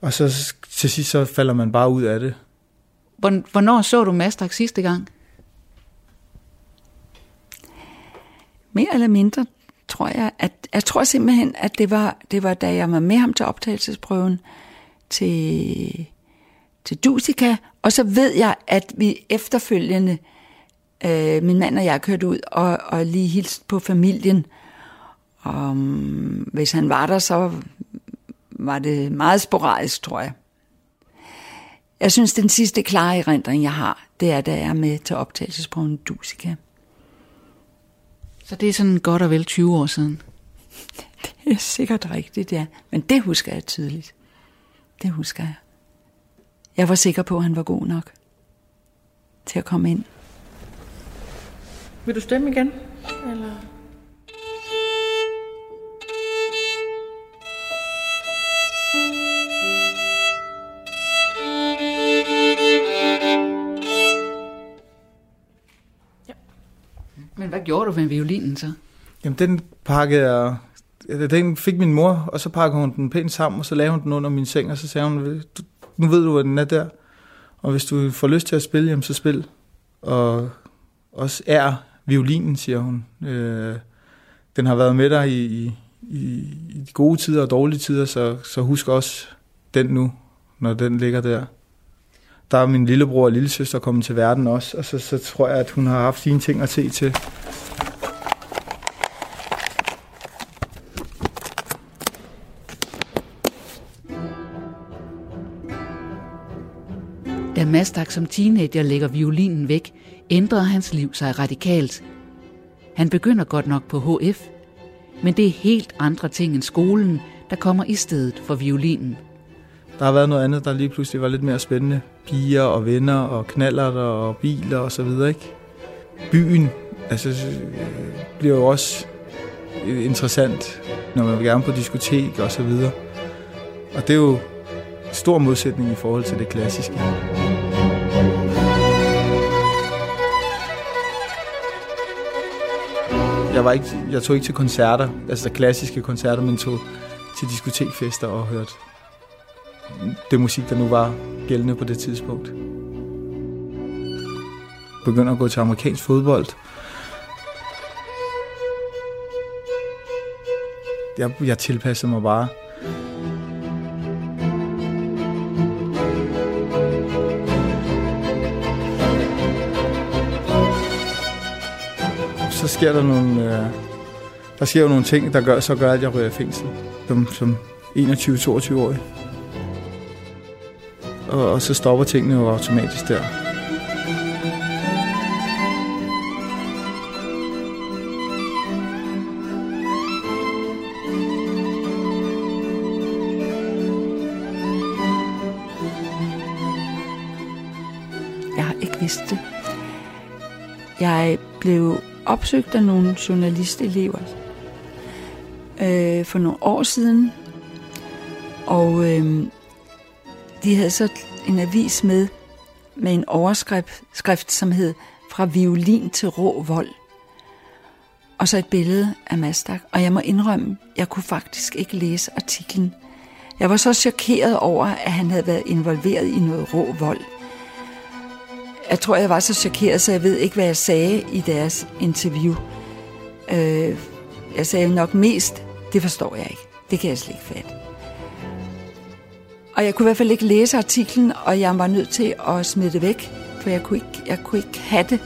Og så til sidst så falder man bare ud af det. Hvornår så du Mastrak sidste gang? Mere eller mindre tror jeg, at jeg tror simpelthen, at det var, det var da jeg var med ham til optagelsesprøven til, til Dusika, og så ved jeg, at vi efterfølgende, øh, min mand og jeg kørte ud og, og lige hilste på familien. Og, um, hvis han var der, så var det meget sporadisk, tror jeg. Jeg synes, den sidste klare erindring, jeg har, det er, da jeg er med til optagelsesprøven Dusika. Så det er sådan godt og vel 20 år siden? Det er sikkert rigtigt, ja. Men det husker jeg tydeligt. Det husker jeg. Jeg var sikker på, at han var god nok til at komme ind. Vil du stemme igen? Eller? Men hvad gjorde du med violinen så? Jamen, den pakkede jeg... Den fik min mor, og så pakkede hun den pænt sammen, og så lavede hun den under min seng, og så sagde hun, nu ved du, hvad den er der. Og hvis du får lyst til at spille, jamen så spil. Og også er violinen, siger hun. Øh, den har været med dig i, i, i de gode tider og dårlige tider, så, så husk også den nu, når den ligger der. Der er min lillebror og lillesøster kommet til verden også, og så, så tror jeg, at hun har haft sine ting at se til. Da Mastak som teenager lægger violinen væk, ændrer hans liv sig radikalt. Han begynder godt nok på HF, men det er helt andre ting end skolen, der kommer i stedet for violinen. Der har været noget andet, der lige pludselig var lidt mere spændende. Piger og venner og knaller og biler og så videre, ikke? Byen, altså, øh, bliver jo også øh, interessant, når man vil gerne på diskotek og så videre. Og det er jo stor modsætning i forhold til det klassiske. Var ikke, jeg tog ikke til koncerter, altså klassiske koncerter, men tog til diskotekfester og hørte det musik, der nu var gældende på det tidspunkt. Begynder at gå til amerikansk fodbold. Jeg, jeg tilpassede mig bare. Sker der nogle, øh, der sker jo nogle ting, der gør, så gør, at jeg ryger i fængsel som, som 21-22-årig og, og så stopper tingene jo automatisk der. Jeg har ikke vidst det. Jeg blev opsøgt af nogle journalistelever øh, for nogle år siden, og øh, de havde så en avis med, med en overskrift, skrift, som hed Fra violin til rå vold. Og så et billede af Mastak. Og jeg må indrømme, jeg kunne faktisk ikke læse artiklen. Jeg var så chokeret over, at han havde været involveret i noget rå vold. Jeg tror, jeg var så chokeret, så jeg ved ikke, hvad jeg sagde i deres interview. Øh, jeg sagde nok mest, det forstår jeg ikke. Det kan jeg slet ikke fatte. Og jeg kunne i hvert fald ikke læse artiklen, og jeg var nødt til at smide det væk, for jeg kunne ikke, jeg kunne ikke have det.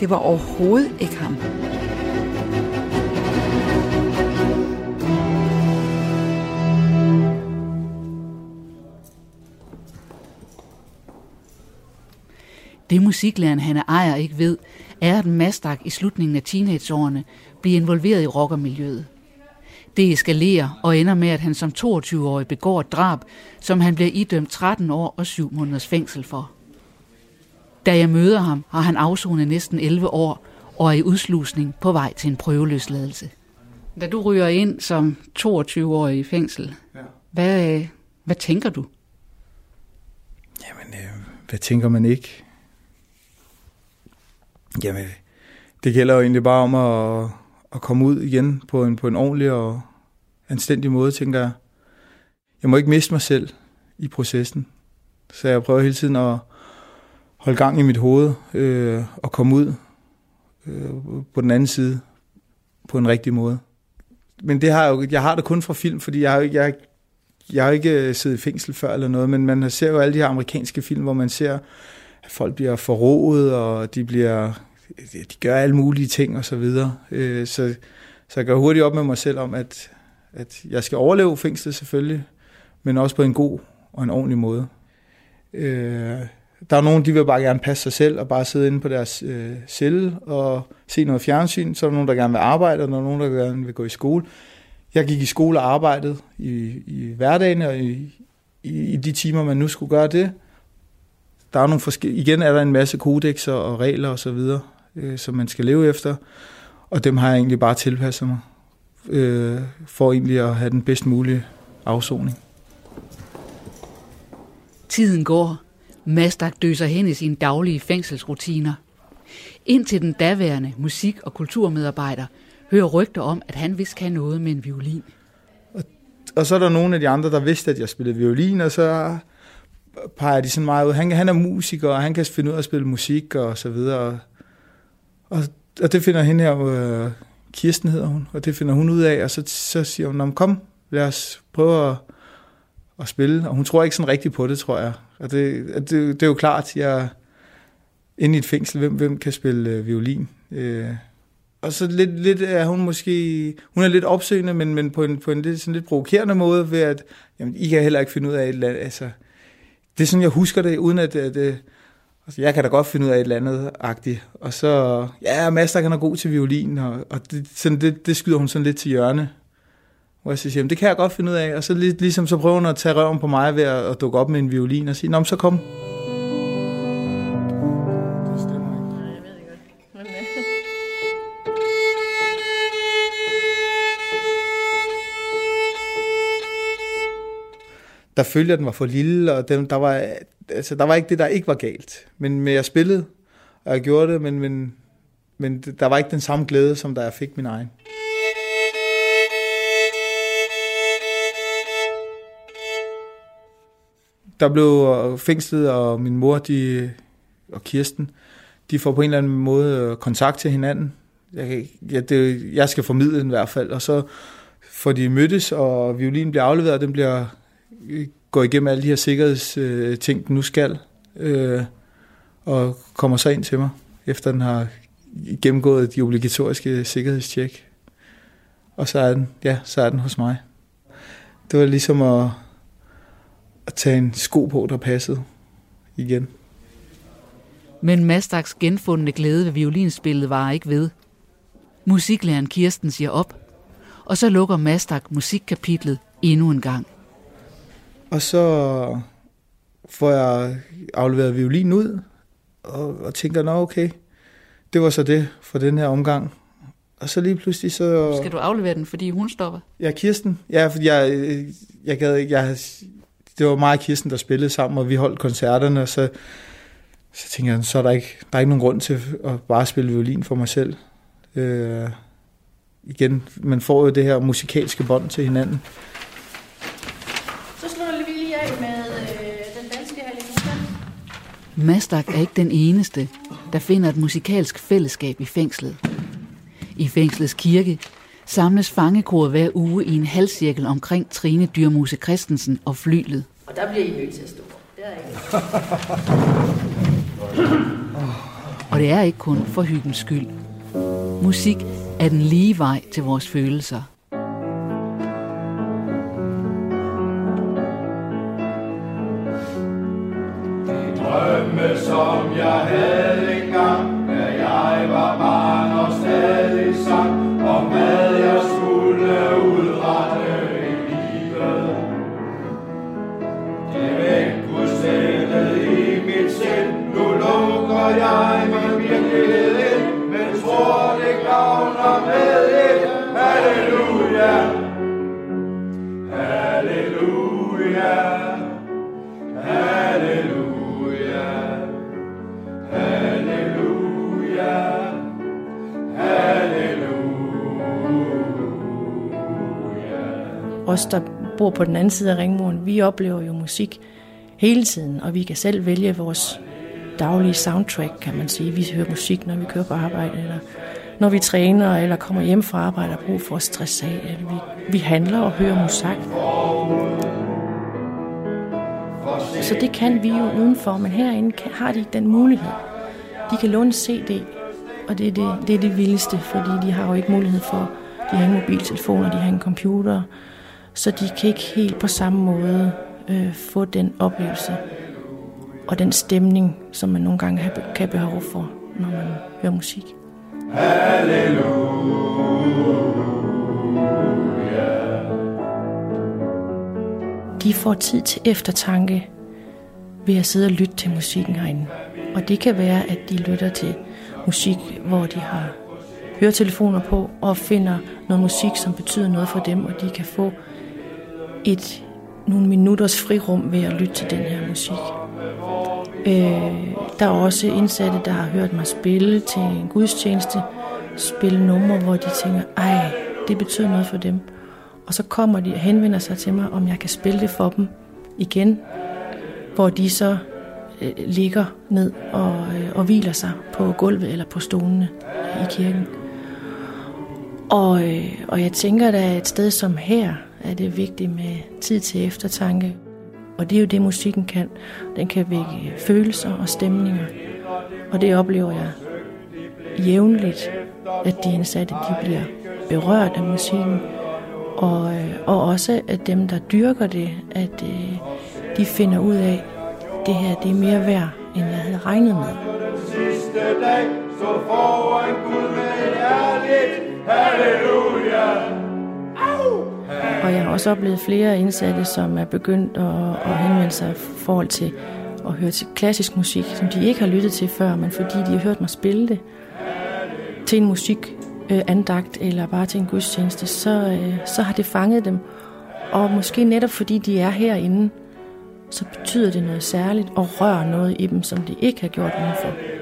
Det var overhovedet ikke ham. Det musiklæreren Hanne Ejer ikke ved, er, at Mastak i slutningen af teenageårene bliver involveret i rockermiljøet. Det eskalerer og ender med, at han som 22-årig begår et drab, som han bliver idømt 13 år og 7 måneders fængsel for. Da jeg møder ham, har han afsonet næsten 11 år og er i udslusning på vej til en prøveløsladelse. Da du ryger ind som 22-årig i fængsel, ja. hvad, hvad tænker du? Jamen, øh, hvad tænker man ikke? Jamen, det gælder jo egentlig bare om at, at komme ud igen på en, på en ordentlig og anstændig måde, tænker jeg. Jeg må ikke miste mig selv i processen. Så jeg prøver hele tiden at holde gang i mit hoved øh, og komme ud øh, på den anden side på en rigtig måde. Men det har jeg, jo, jeg har det kun fra film, fordi jeg har, jeg, jeg har ikke øh, siddet i fængsel før eller noget, men man ser jo alle de her amerikanske film, hvor man ser, folk bliver forrådet, og de bliver de gør alle mulige ting og så videre. Øh, så, så jeg går hurtigt op med mig selv om, at, at jeg skal overleve fængslet selvfølgelig, men også på en god og en ordentlig måde. Øh, der er nogen, de vil bare gerne passe sig selv og bare sidde inde på deres øh, celle og se noget fjernsyn. Så er der nogen, der gerne vil arbejde, og der er nogen, der gerne vil gå i skole. Jeg gik i skole og arbejdede i, i hverdagen og i, i, i de timer, man nu skulle gøre det. Der er nogle forskellige, igen er der en masse kodexer og regler og så videre, øh, som man skal leve efter. Og dem har jeg egentlig bare tilpasset mig, øh, for egentlig at have den bedst mulige afsoning. Tiden går. Mastak døser hen i sine daglige fængselsrutiner. Indtil den daværende musik- og kulturmedarbejder hører rygter om, at han vist kan noget med en violin. Og, og så er der nogle af de andre, der vidste, at jeg spillede violin, og så peger de sådan meget ud. Han, han er musiker, og han kan finde ud af at spille musik og så videre. Og, og det finder hende her, øh, Kirsten hedder hun, og det finder hun ud af, og så, så siger hun, kom, lad os prøve at, at spille. Og hun tror ikke sådan rigtigt på det, tror jeg. Og det, det, det er jo klart, jeg inde i et fængsel, hvem, hvem kan spille øh, violin? Øh, og så lidt, lidt er hun måske, hun er lidt opsøgende, men, men på en, på en lidt, sådan lidt provokerende måde, ved at, jamen, I kan heller ikke finde ud af et eller andet, altså, det er sådan, jeg husker det, uden at, det, øh, altså, jeg kan da godt finde ud af et eller andet agtigt. Og så, ja, Mads, der kan er god til violin, og, og det, sådan, det, det skyder hun sådan lidt til hjørne. Hvor jeg siger, jamen, det kan jeg godt finde ud af. Og så ligesom så prøver hun at tage røven på mig ved at, at dukke op med en violin og sige, nå, så kom. Der følger den var for lille, og den, der, var, altså, der var ikke det, der ikke var galt. Men, men jeg spillede, og jeg gjorde det, men, men, men der var ikke den samme glæde, som da jeg fik min egen. Der blev øh, fængslet, og min mor de, og Kirsten, de får på en eller anden måde øh, kontakt til hinanden. Jeg, jeg, det, jeg skal formidle den i hvert fald, og så får de mødtes, og violinen bliver afleveret, og den bliver går igennem alle de her sikkerhedsting, øh, den nu skal, øh, og kommer så ind til mig, efter den har gennemgået de obligatoriske sikkerhedstjek. Og så er den, ja, så er den hos mig. Det var ligesom at, at tage en sko på, der passede igen. Men Mastaks genfundne glæde ved violinspillet var ikke ved. Musiklæreren Kirsten siger op, og så lukker Mastak musikkapitlet endnu en gang. Og så får jeg afleveret violin ud, og, og tænker, nå okay, det var så det for den her omgang. Og så lige pludselig så... Skal du aflevere den, fordi hun stopper? Ja, Kirsten. Ja, fordi jeg, jeg gad ikke... Jeg, det var mig og Kirsten, der spillede sammen, og vi holdt koncerterne, og så, så tænker jeg, så er der ikke, der er ikke nogen grund til at bare spille violin for mig selv. Øh, igen, man får jo det her musikalske bånd til hinanden. Mastak er ikke den eneste, der finder et musikalsk fællesskab i fængslet. I fængslets kirke samles fangekoret hver uge i en halvcirkel omkring Trine Dyrmose Christensen og flylet. Og der bliver I nødt til at stå. Det er ikke. og det er ikke kun for hyggens skyld. Musik er den lige vej til vores følelser. Os, der bor på den anden side af ringmuren, vi oplever jo musik hele tiden, og vi kan selv vælge vores daglige soundtrack, kan man sige. Vi hører musik, når vi kører på arbejde, eller når vi træner, eller kommer hjem fra arbejde og bruger for at stresse af. Eller vi, vi handler og hører musik. Så det kan vi jo udenfor, men herinde kan, har de ikke den mulighed. De kan låne CD, og det er det, det er det vildeste, fordi de har jo ikke mulighed for, de har en mobiltelefon, og de har en computer, så de kan ikke helt på samme måde øh, få den oplevelse og den stemning, som man nogle gange kan behov for, når man hører musik. Halleluja. De får tid til eftertanke ved at sidde og lytte til musikken herinde. Og det kan være, at de lytter til musik, hvor de har høretelefoner på og finder noget musik, som betyder noget for dem, og de kan få et, nogle minutters frirum ved at lytte til den her musik. Øh, der er også indsatte, der har hørt mig spille til en gudstjeneste, spille numre, hvor de tænker, ej, det betyder noget for dem. Og så kommer de og henvender sig til mig, om jeg kan spille det for dem igen. hvor de så øh, ligger ned og, øh, og hviler sig på gulvet eller på stolene i kirken. Og, øh, og jeg tænker, at et sted som her er det vigtigt med tid til eftertanke. Og det er jo det, musikken kan. Den kan vække følelser og stemninger. Og det oplever jeg jævnligt, at de indsatte de bliver berørt af musikken. Og, øh, og også at dem, der dyrker det, at øh, de finder ud af, at det her det er mere værd, end jeg havde regnet med. Sidste dag, så foran Gud med et ærligt halleluja. Og jeg har også oplevet flere indsatte, som er begyndt at, at henvende sig i forhold til at høre til klassisk musik, som de ikke har lyttet til før, men fordi de har hørt mig spille det til en musik øh, andagt eller bare til en gudstjeneste, så, øh, så har det fanget dem. Og måske netop fordi de er herinde, så betyder det noget særligt og rører noget i dem, som de ikke har gjort udenfor.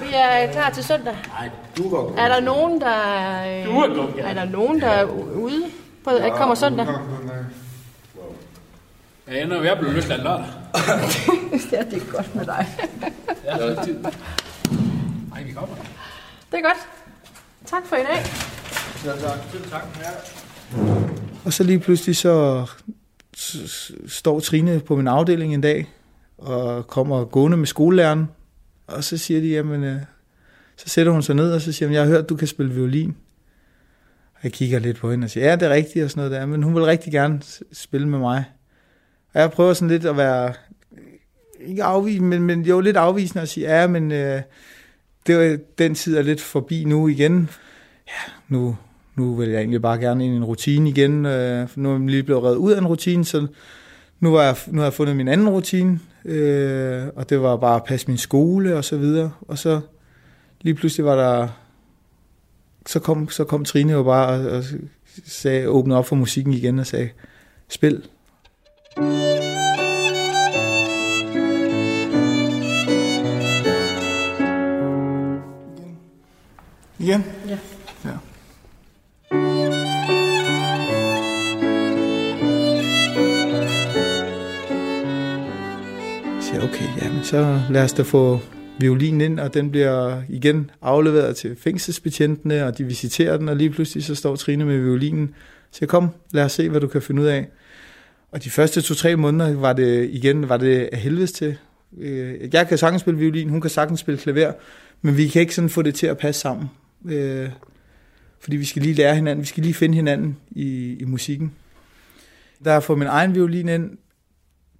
Vi er klar til søndag. Nej, du var god. Er der nogen, der er, Du er god, ja. er der nogen, der er ude på, at kommer søndag? Ja, når jeg blev løsladt lørdag. ja, det er godt med dig. Ja, det Nej, vi kommer. Det er godt. Tak for i dag. Ja, tak. Tak. Ja. Og så lige pludselig så står Trine på min afdeling en dag, og kommer gående med skolelæreren, og så siger de, jamen, øh, så sætter hun sig ned, og så siger hun, jeg har hørt, du kan spille violin. Og jeg kigger lidt på hende og siger, ja, det er rigtigt, og sådan noget der, men hun vil rigtig gerne spille med mig. Og jeg prøver sådan lidt at være, ikke afvisende, men, men jo lidt afvisende og sige, ja, men øh, det var, den tid er lidt forbi nu igen. Ja, nu, nu vil jeg egentlig bare gerne ind i en rutine igen. Øh, for nu er jeg lige blevet reddet ud af en rutine, så nu har jeg, nu har jeg fundet min anden rutine, øh, og det var bare at passe min skole og så videre. Og så lige pludselig var der, så kom, så kom Trine jo bare og, og sagde, åbnede op for musikken igen og sagde, spil. Igen? Ja. Okay, jamen så lad os da få violinen ind, og den bliver igen afleveret til fængselsbetjentene, og de visiterer den, og lige pludselig så står Trine med violinen. Så jeg, kom, lad os se, hvad du kan finde ud af. Og de første to-tre måneder var det igen var det af helvedes til. Øh, jeg kan sagtens spille violin, hun kan sagtens spille klaver, men vi kan ikke sådan få det til at passe sammen. Øh, fordi vi skal lige lære hinanden, vi skal lige finde hinanden i, i musikken. Da jeg får min egen violin ind,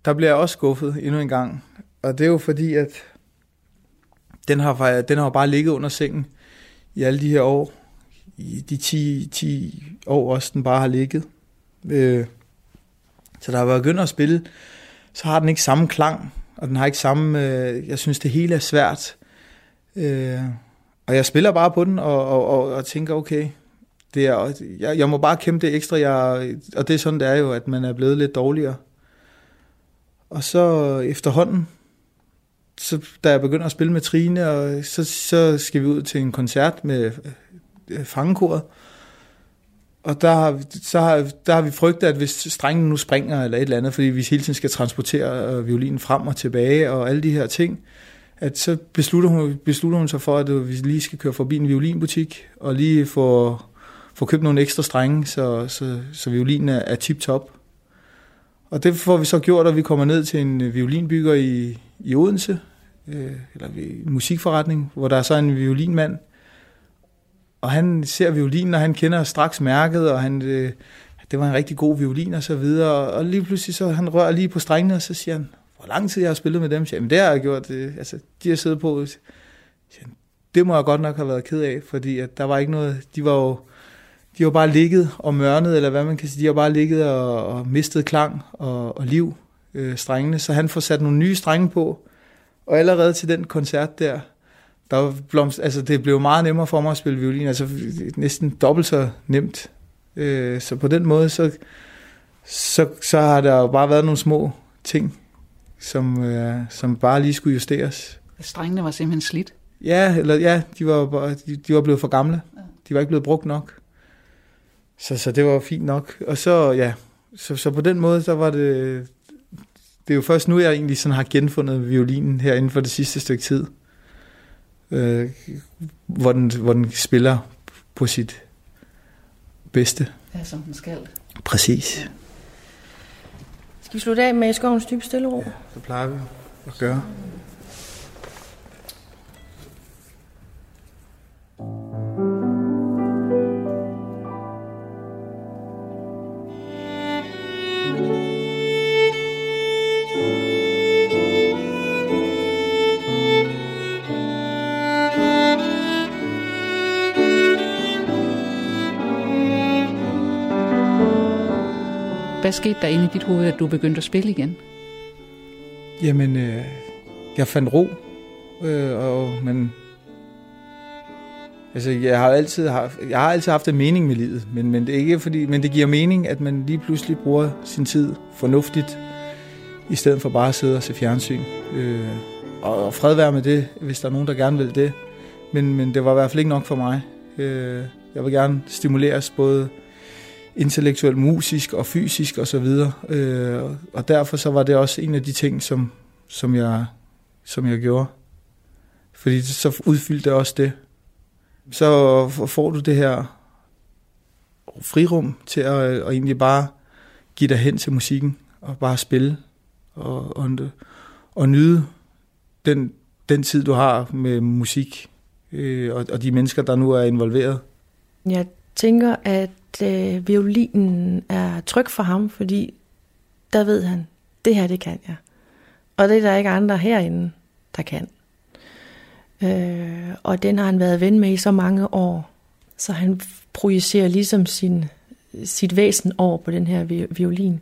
der bliver jeg også skuffet endnu en gang. Og det er jo fordi, at den har, den har bare ligget under sengen i alle de her år. I de 10, 10 år også, den bare har ligget. Øh, så da har var begyndt at spille, så har den ikke samme klang, og den har ikke samme, øh, jeg synes det hele er svært. Øh, og jeg spiller bare på den, og, og, og, og tænker, okay, det er, jeg, jeg må bare kæmpe det ekstra, jeg, og det er sådan, det er jo, at man er blevet lidt dårligere. Og så efterhånden, så, da jeg begynder at spille med Trine, og så, så skal vi ud til en koncert med øh, fangekoret. Og der har, så har, der har vi frygtet, at hvis strengen nu springer eller et eller andet, fordi vi hele tiden skal transportere øh, violinen frem og tilbage og alle de her ting, at så beslutter hun, beslutter hun sig for, at øh, vi lige skal køre forbi en violinbutik og lige få, få købt nogle ekstra strenge, så, så, så violinen er, er tip-top. Og det får vi så gjort, at vi kommer ned til en øh, violinbygger i, i Odense, øh, eller en musikforretning, hvor der er så en violinmand, og han ser violinen, og han kender straks mærket, og han, øh, det var en rigtig god violin og så videre. Og lige pludselig så han rører lige på strengene, og så siger han, hvor lang tid jeg har spillet med dem? Så, Jamen det har jeg gjort, øh, altså de har siddet på. Så siger han, det må jeg godt nok have været ked af, fordi at der var ikke noget, de var jo, de var bare ligget og mørnet, eller hvad man kan sige, de har bare ligget og, og mistet klang og, og liv, øh, strengene. Så han får sat nogle nye strenge på, og allerede til den koncert der, der var blomst, altså det blev meget nemmere for mig at spille violin, altså næsten dobbelt så nemt. Øh, så på den måde, så, så, så har der jo bare været nogle små ting som, øh, som bare lige skulle justeres. Strengene var simpelthen slidt. Ja, eller ja, de var, de, de var blevet for gamle. De var ikke blevet brugt nok. Så, så det var fint nok. Og så, ja, så, så på den måde, så var det... Det er jo først nu, jeg egentlig sådan har genfundet violinen her inden for det sidste stykke tid. Øh, hvor, den, hvor den spiller på sit bedste. Ja, som den skal. Præcis. Skal vi slutte af med skovens dybe stille ro? Det plejer vi at gøre. Hvad skete der inde i dit hoved, at du begyndte at spille igen? Jamen, øh, jeg fandt ro, øh, og, men altså, jeg har altid haft, jeg har altid haft en mening med livet, men, men det er ikke fordi, men det giver mening, at man lige pludselig bruger sin tid fornuftigt, i stedet for bare at sidde og se fjernsyn. Øh, og, og fred være med det, hvis der er nogen, der gerne vil det. Men, men det var i hvert fald ikke nok for mig. Øh, jeg vil gerne stimuleres både intellektuelt, musisk og fysisk og så videre. Øh, og derfor så var det også en af de ting, som, som, jeg, som jeg gjorde. Fordi så udfyldte det også det. Så får du det her frirum til at, at egentlig bare give dig hen til musikken og bare spille og, og, og nyde den, den tid, du har med musik øh, og, og de mennesker, der nu er involveret. Jeg tænker, at øh, violinen er tryg for ham, fordi der ved han, det her, det kan jeg. Og det er der ikke andre herinde, der kan. Øh, og den har han været ven med i så mange år, så han projicerer ligesom sin, sit væsen over på den her vi- violin.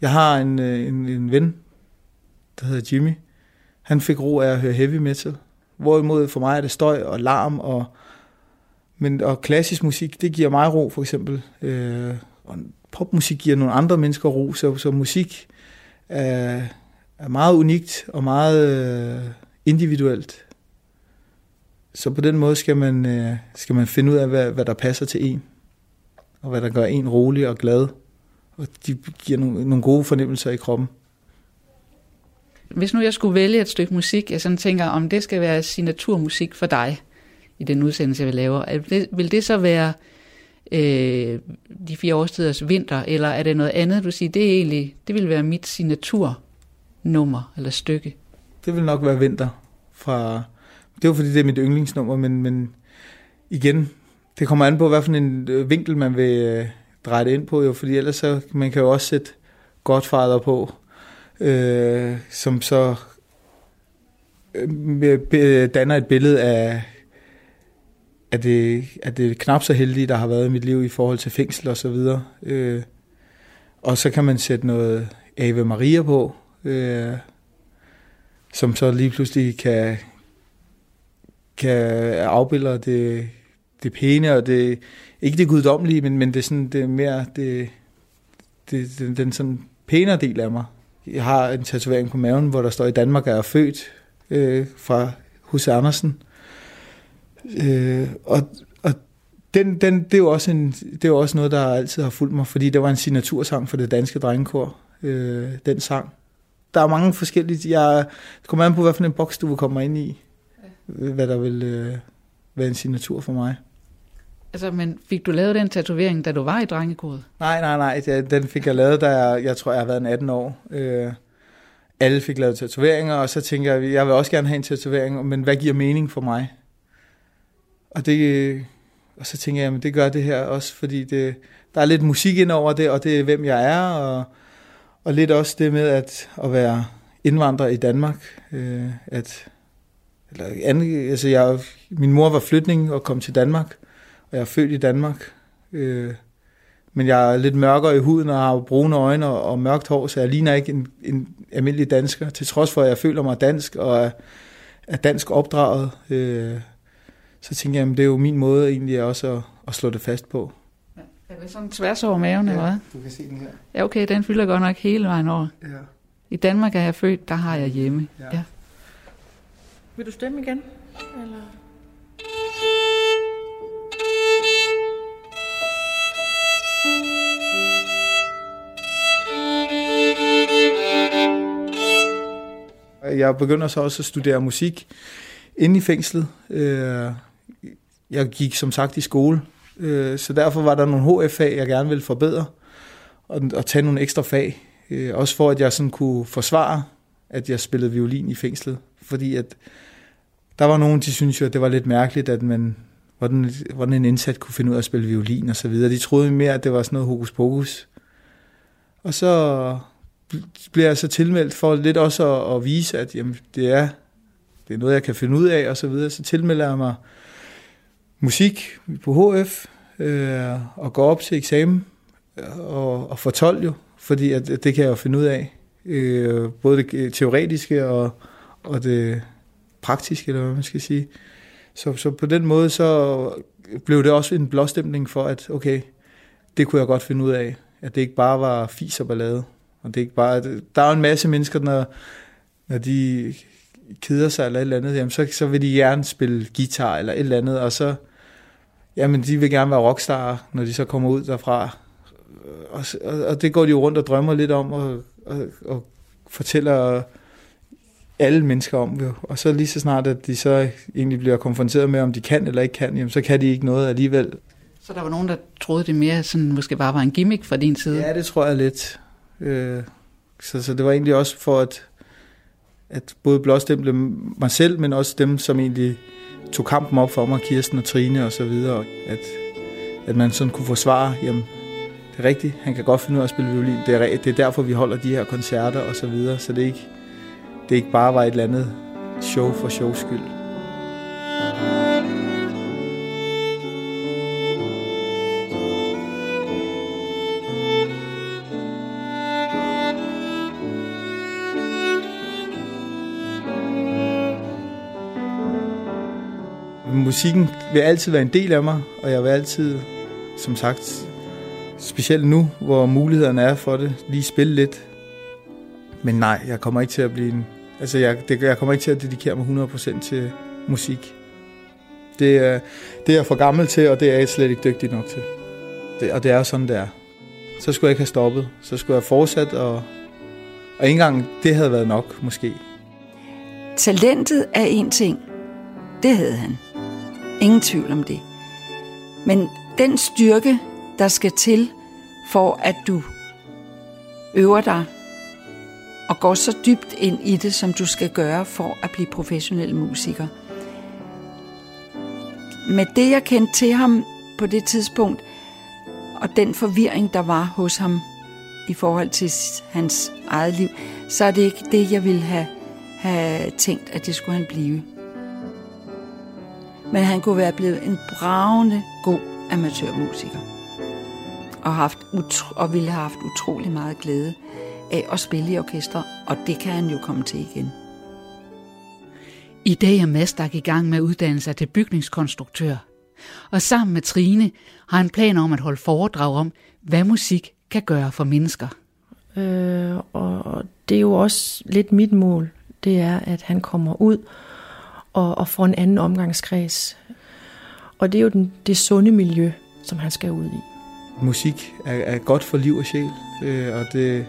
Jeg har en, øh, en, en ven, der hedder Jimmy. Han fik ro af at høre heavy metal. Hvorimod for mig er det støj og larm og, men, og klassisk musik, det giver mig ro for eksempel. Øh, og popmusik giver nogle andre mennesker ro, så, så musik er, er meget unikt og meget øh, individuelt. Så på den måde skal man, øh, skal man finde ud af, hvad, hvad der passer til en, og hvad der gør en rolig og glad og de giver nogle, nogle gode fornemmelser i kroppen. Hvis nu jeg skulle vælge et stykke musik, jeg sådan tænker, om det skal være signaturmusik for dig i den udsendelse, vi laver, det, vil det så være øh, de fire årstiders vinter, eller er det noget andet, du siger, det er egentlig, det vil være mit signaturnummer eller stykke? Det vil nok være vinter. Fra, det er jo fordi, det er mit yndlingsnummer, men, men igen, det kommer an på, hvad for en øh, vinkel man vil øh, dreje det ind på, jo, fordi ellers så, man kan jo også sætte Godfather på, øh, som så øh, øh danner et billede af, er det, er det knap så heldige, der har været i mit liv i forhold til fængsel og så videre. Øh, og så kan man sætte noget Ave Maria på, øh, som så lige pludselig kan, kan afbilde det, det pæne, og det, ikke det guddommelige, men, men det er sådan, det er mere det, det, den, den sådan pænere del af mig. Jeg har en tatovering på maven, hvor der står, i Danmark er jeg født, øh, fra H.C. Andersen. Øh, og og den, den, det, er jo også en, det er jo også noget, der altid har fulgt mig, fordi det var en signatursang for det danske drengekor, øh, den sang. Der er mange forskellige, jeg kommer an på, hvad for en boks du vil komme ind i, hvad der vil øh, være en signatur for mig. Altså, men fik du lavet den tatovering, da du var i drengekoret? Nej, nej, nej. Den fik jeg lavet, da jeg, jeg tror, jeg har været en 18 år. Øh, alle fik lavet tatoveringer, og så tænker jeg, jeg vil også gerne have en tatovering, men hvad giver mening for mig? Og, det, øh, og så tænker jeg, at det gør det her også, fordi det, der er lidt musik ind over det, og det er, hvem jeg er, og, og lidt også det med at, at være indvandrer i Danmark. Øh, at, eller anden, altså jeg, min mor var flytning og kom til Danmark, og jeg er født i Danmark. Øh, men jeg er lidt mørkere i huden og har brune øjne og, og mørkt hår, så jeg ligner ikke en, en almindelig dansker, til trods for, at jeg føler mig dansk og er, er dansk opdraget. Øh, så tænker jeg, at det er jo min måde egentlig også at, at slå det fast på. Er det sådan tværs over maven, ja. eller hvad? du kan se den her. Ja, okay, den fylder godt nok hele vejen over. Ja. I Danmark er jeg født, der har jeg hjemme. Ja. Ja. Vil du stemme igen? Eller? Jeg begynder så også at studere musik inde i fængslet. Øh, jeg gik som sagt i skole, øh, så derfor var der nogle HF-fag, jeg gerne ville forbedre, og, og tage nogle ekstra fag. Øh, Også for, at jeg sådan kunne forsvare, at jeg spillede violin i fængslet. Fordi at der var nogen, de syntes jo, at det var lidt mærkeligt, at man, hvordan, hvordan en indsat kunne finde ud af at spille violin og så videre. De troede mere, at det var sådan noget hokus pokus. Og så blev jeg så tilmeldt for lidt også at, at vise, at jamen, det, er, det er noget, jeg kan finde ud af og så videre. Så tilmelder jeg mig musik på HF øh, og går op til eksamen og, og får 12 jo, fordi at, at det kan jeg jo finde ud af. Øh, både det øh, teoretiske og, og det praktiske, eller hvad man skal sige. Så, så på den måde så blev det også en blåstemning for, at okay, det kunne jeg godt finde ud af. At det ikke bare var fis og ballade. Og det er ikke bare, der er jo en masse mennesker, når, når de keder sig eller et eller andet, jamen så, så vil de gerne spille guitar eller et eller andet, og så, jamen de vil gerne være rockstar, når de så kommer ud derfra. Og, og, og det går de jo rundt og drømmer lidt om, og, og, og fortæller alle mennesker om jo. Og så lige så snart, at de så egentlig bliver konfronteret med, om de kan eller ikke kan, jamen så kan de ikke noget alligevel. Så der var nogen, der troede det mere sådan, måske bare var en gimmick fra din side? Ja, det tror jeg lidt. Øh, så, så det var egentlig også for at, at både blåstemple mig selv, men også dem, som egentlig tog kampen op for mig, Kirsten og Trine og så videre, at, at man sådan kunne forsvare, jamen, det er rigtigt, han kan godt finde ud af at spille violin, det er, det er derfor, vi holder de her koncerter og så videre, så det er ikke, det ikke bare var et eller andet show for shows skyld. Musikken vil altid være en del af mig, og jeg vil altid, som sagt, specielt nu, hvor mulighederne er for det, lige spille lidt. Men nej, jeg kommer ikke til at blive en, altså jeg, det, jeg kommer ikke til at dedikere mig 100% til musik. Det er, det er jeg for gammel til, og det er jeg slet ikke dygtig nok til. Det, og det er sådan, det er. Så skulle jeg ikke have stoppet. Så skulle jeg fortsat, og, og ikke engang det havde været nok, måske. Talentet er en ting. Det havde han. Ingen tvivl om det. Men den styrke, der skal til, for at du øver dig og går så dybt ind i det, som du skal gøre for at blive professionel musiker. Med det, jeg kendte til ham på det tidspunkt, og den forvirring, der var hos ham i forhold til hans eget liv, så er det ikke det, jeg ville have, have tænkt, at det skulle han blive. Men han kunne være blevet en bravende god amatørmusiker. Og, haft utro- og ville have haft utrolig meget glæde af at spille i orkester, og det kan han jo komme til igen. I dag er Mastak i gang med at uddanne sig til bygningskonstruktør. Og sammen med Trine har han planer om at holde foredrag om, hvad musik kan gøre for mennesker. Øh, og det er jo også lidt mit mål, det er, at han kommer ud og, og får en anden omgangskreds. Og det er jo den, det sunde miljø, som han skal ud i. Musik er, er godt for liv og sjæl, øh, og det,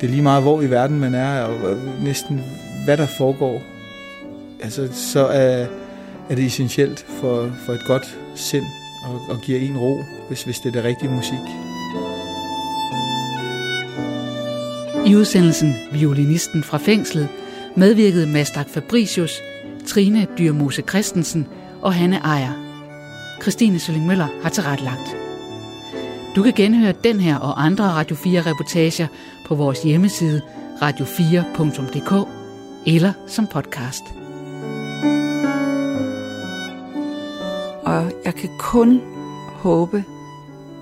det er lige meget, hvor i verden man er, og næsten hvad der foregår. Altså, så er, er det essentielt for, for et godt sind, og, og giver en ro, hvis, hvis det er det rigtige musik. I udsendelsen Violinisten fra fængslet medvirkede Mastak Fabricius, Trine Dyrmose Christensen og Hanne Ejer. Christine Sølling Møller har tilrettelagt. Du kan genhøre den her og andre Radio 4-reportager på vores hjemmeside radio4.dk eller som podcast. Og jeg kan kun håbe,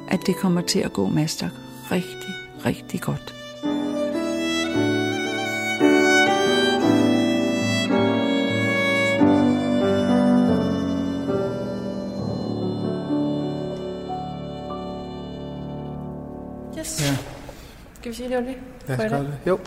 at det kommer til at gå Master rigtig, rigtig godt. Vi sige, det? Lad os gøre det. Jo.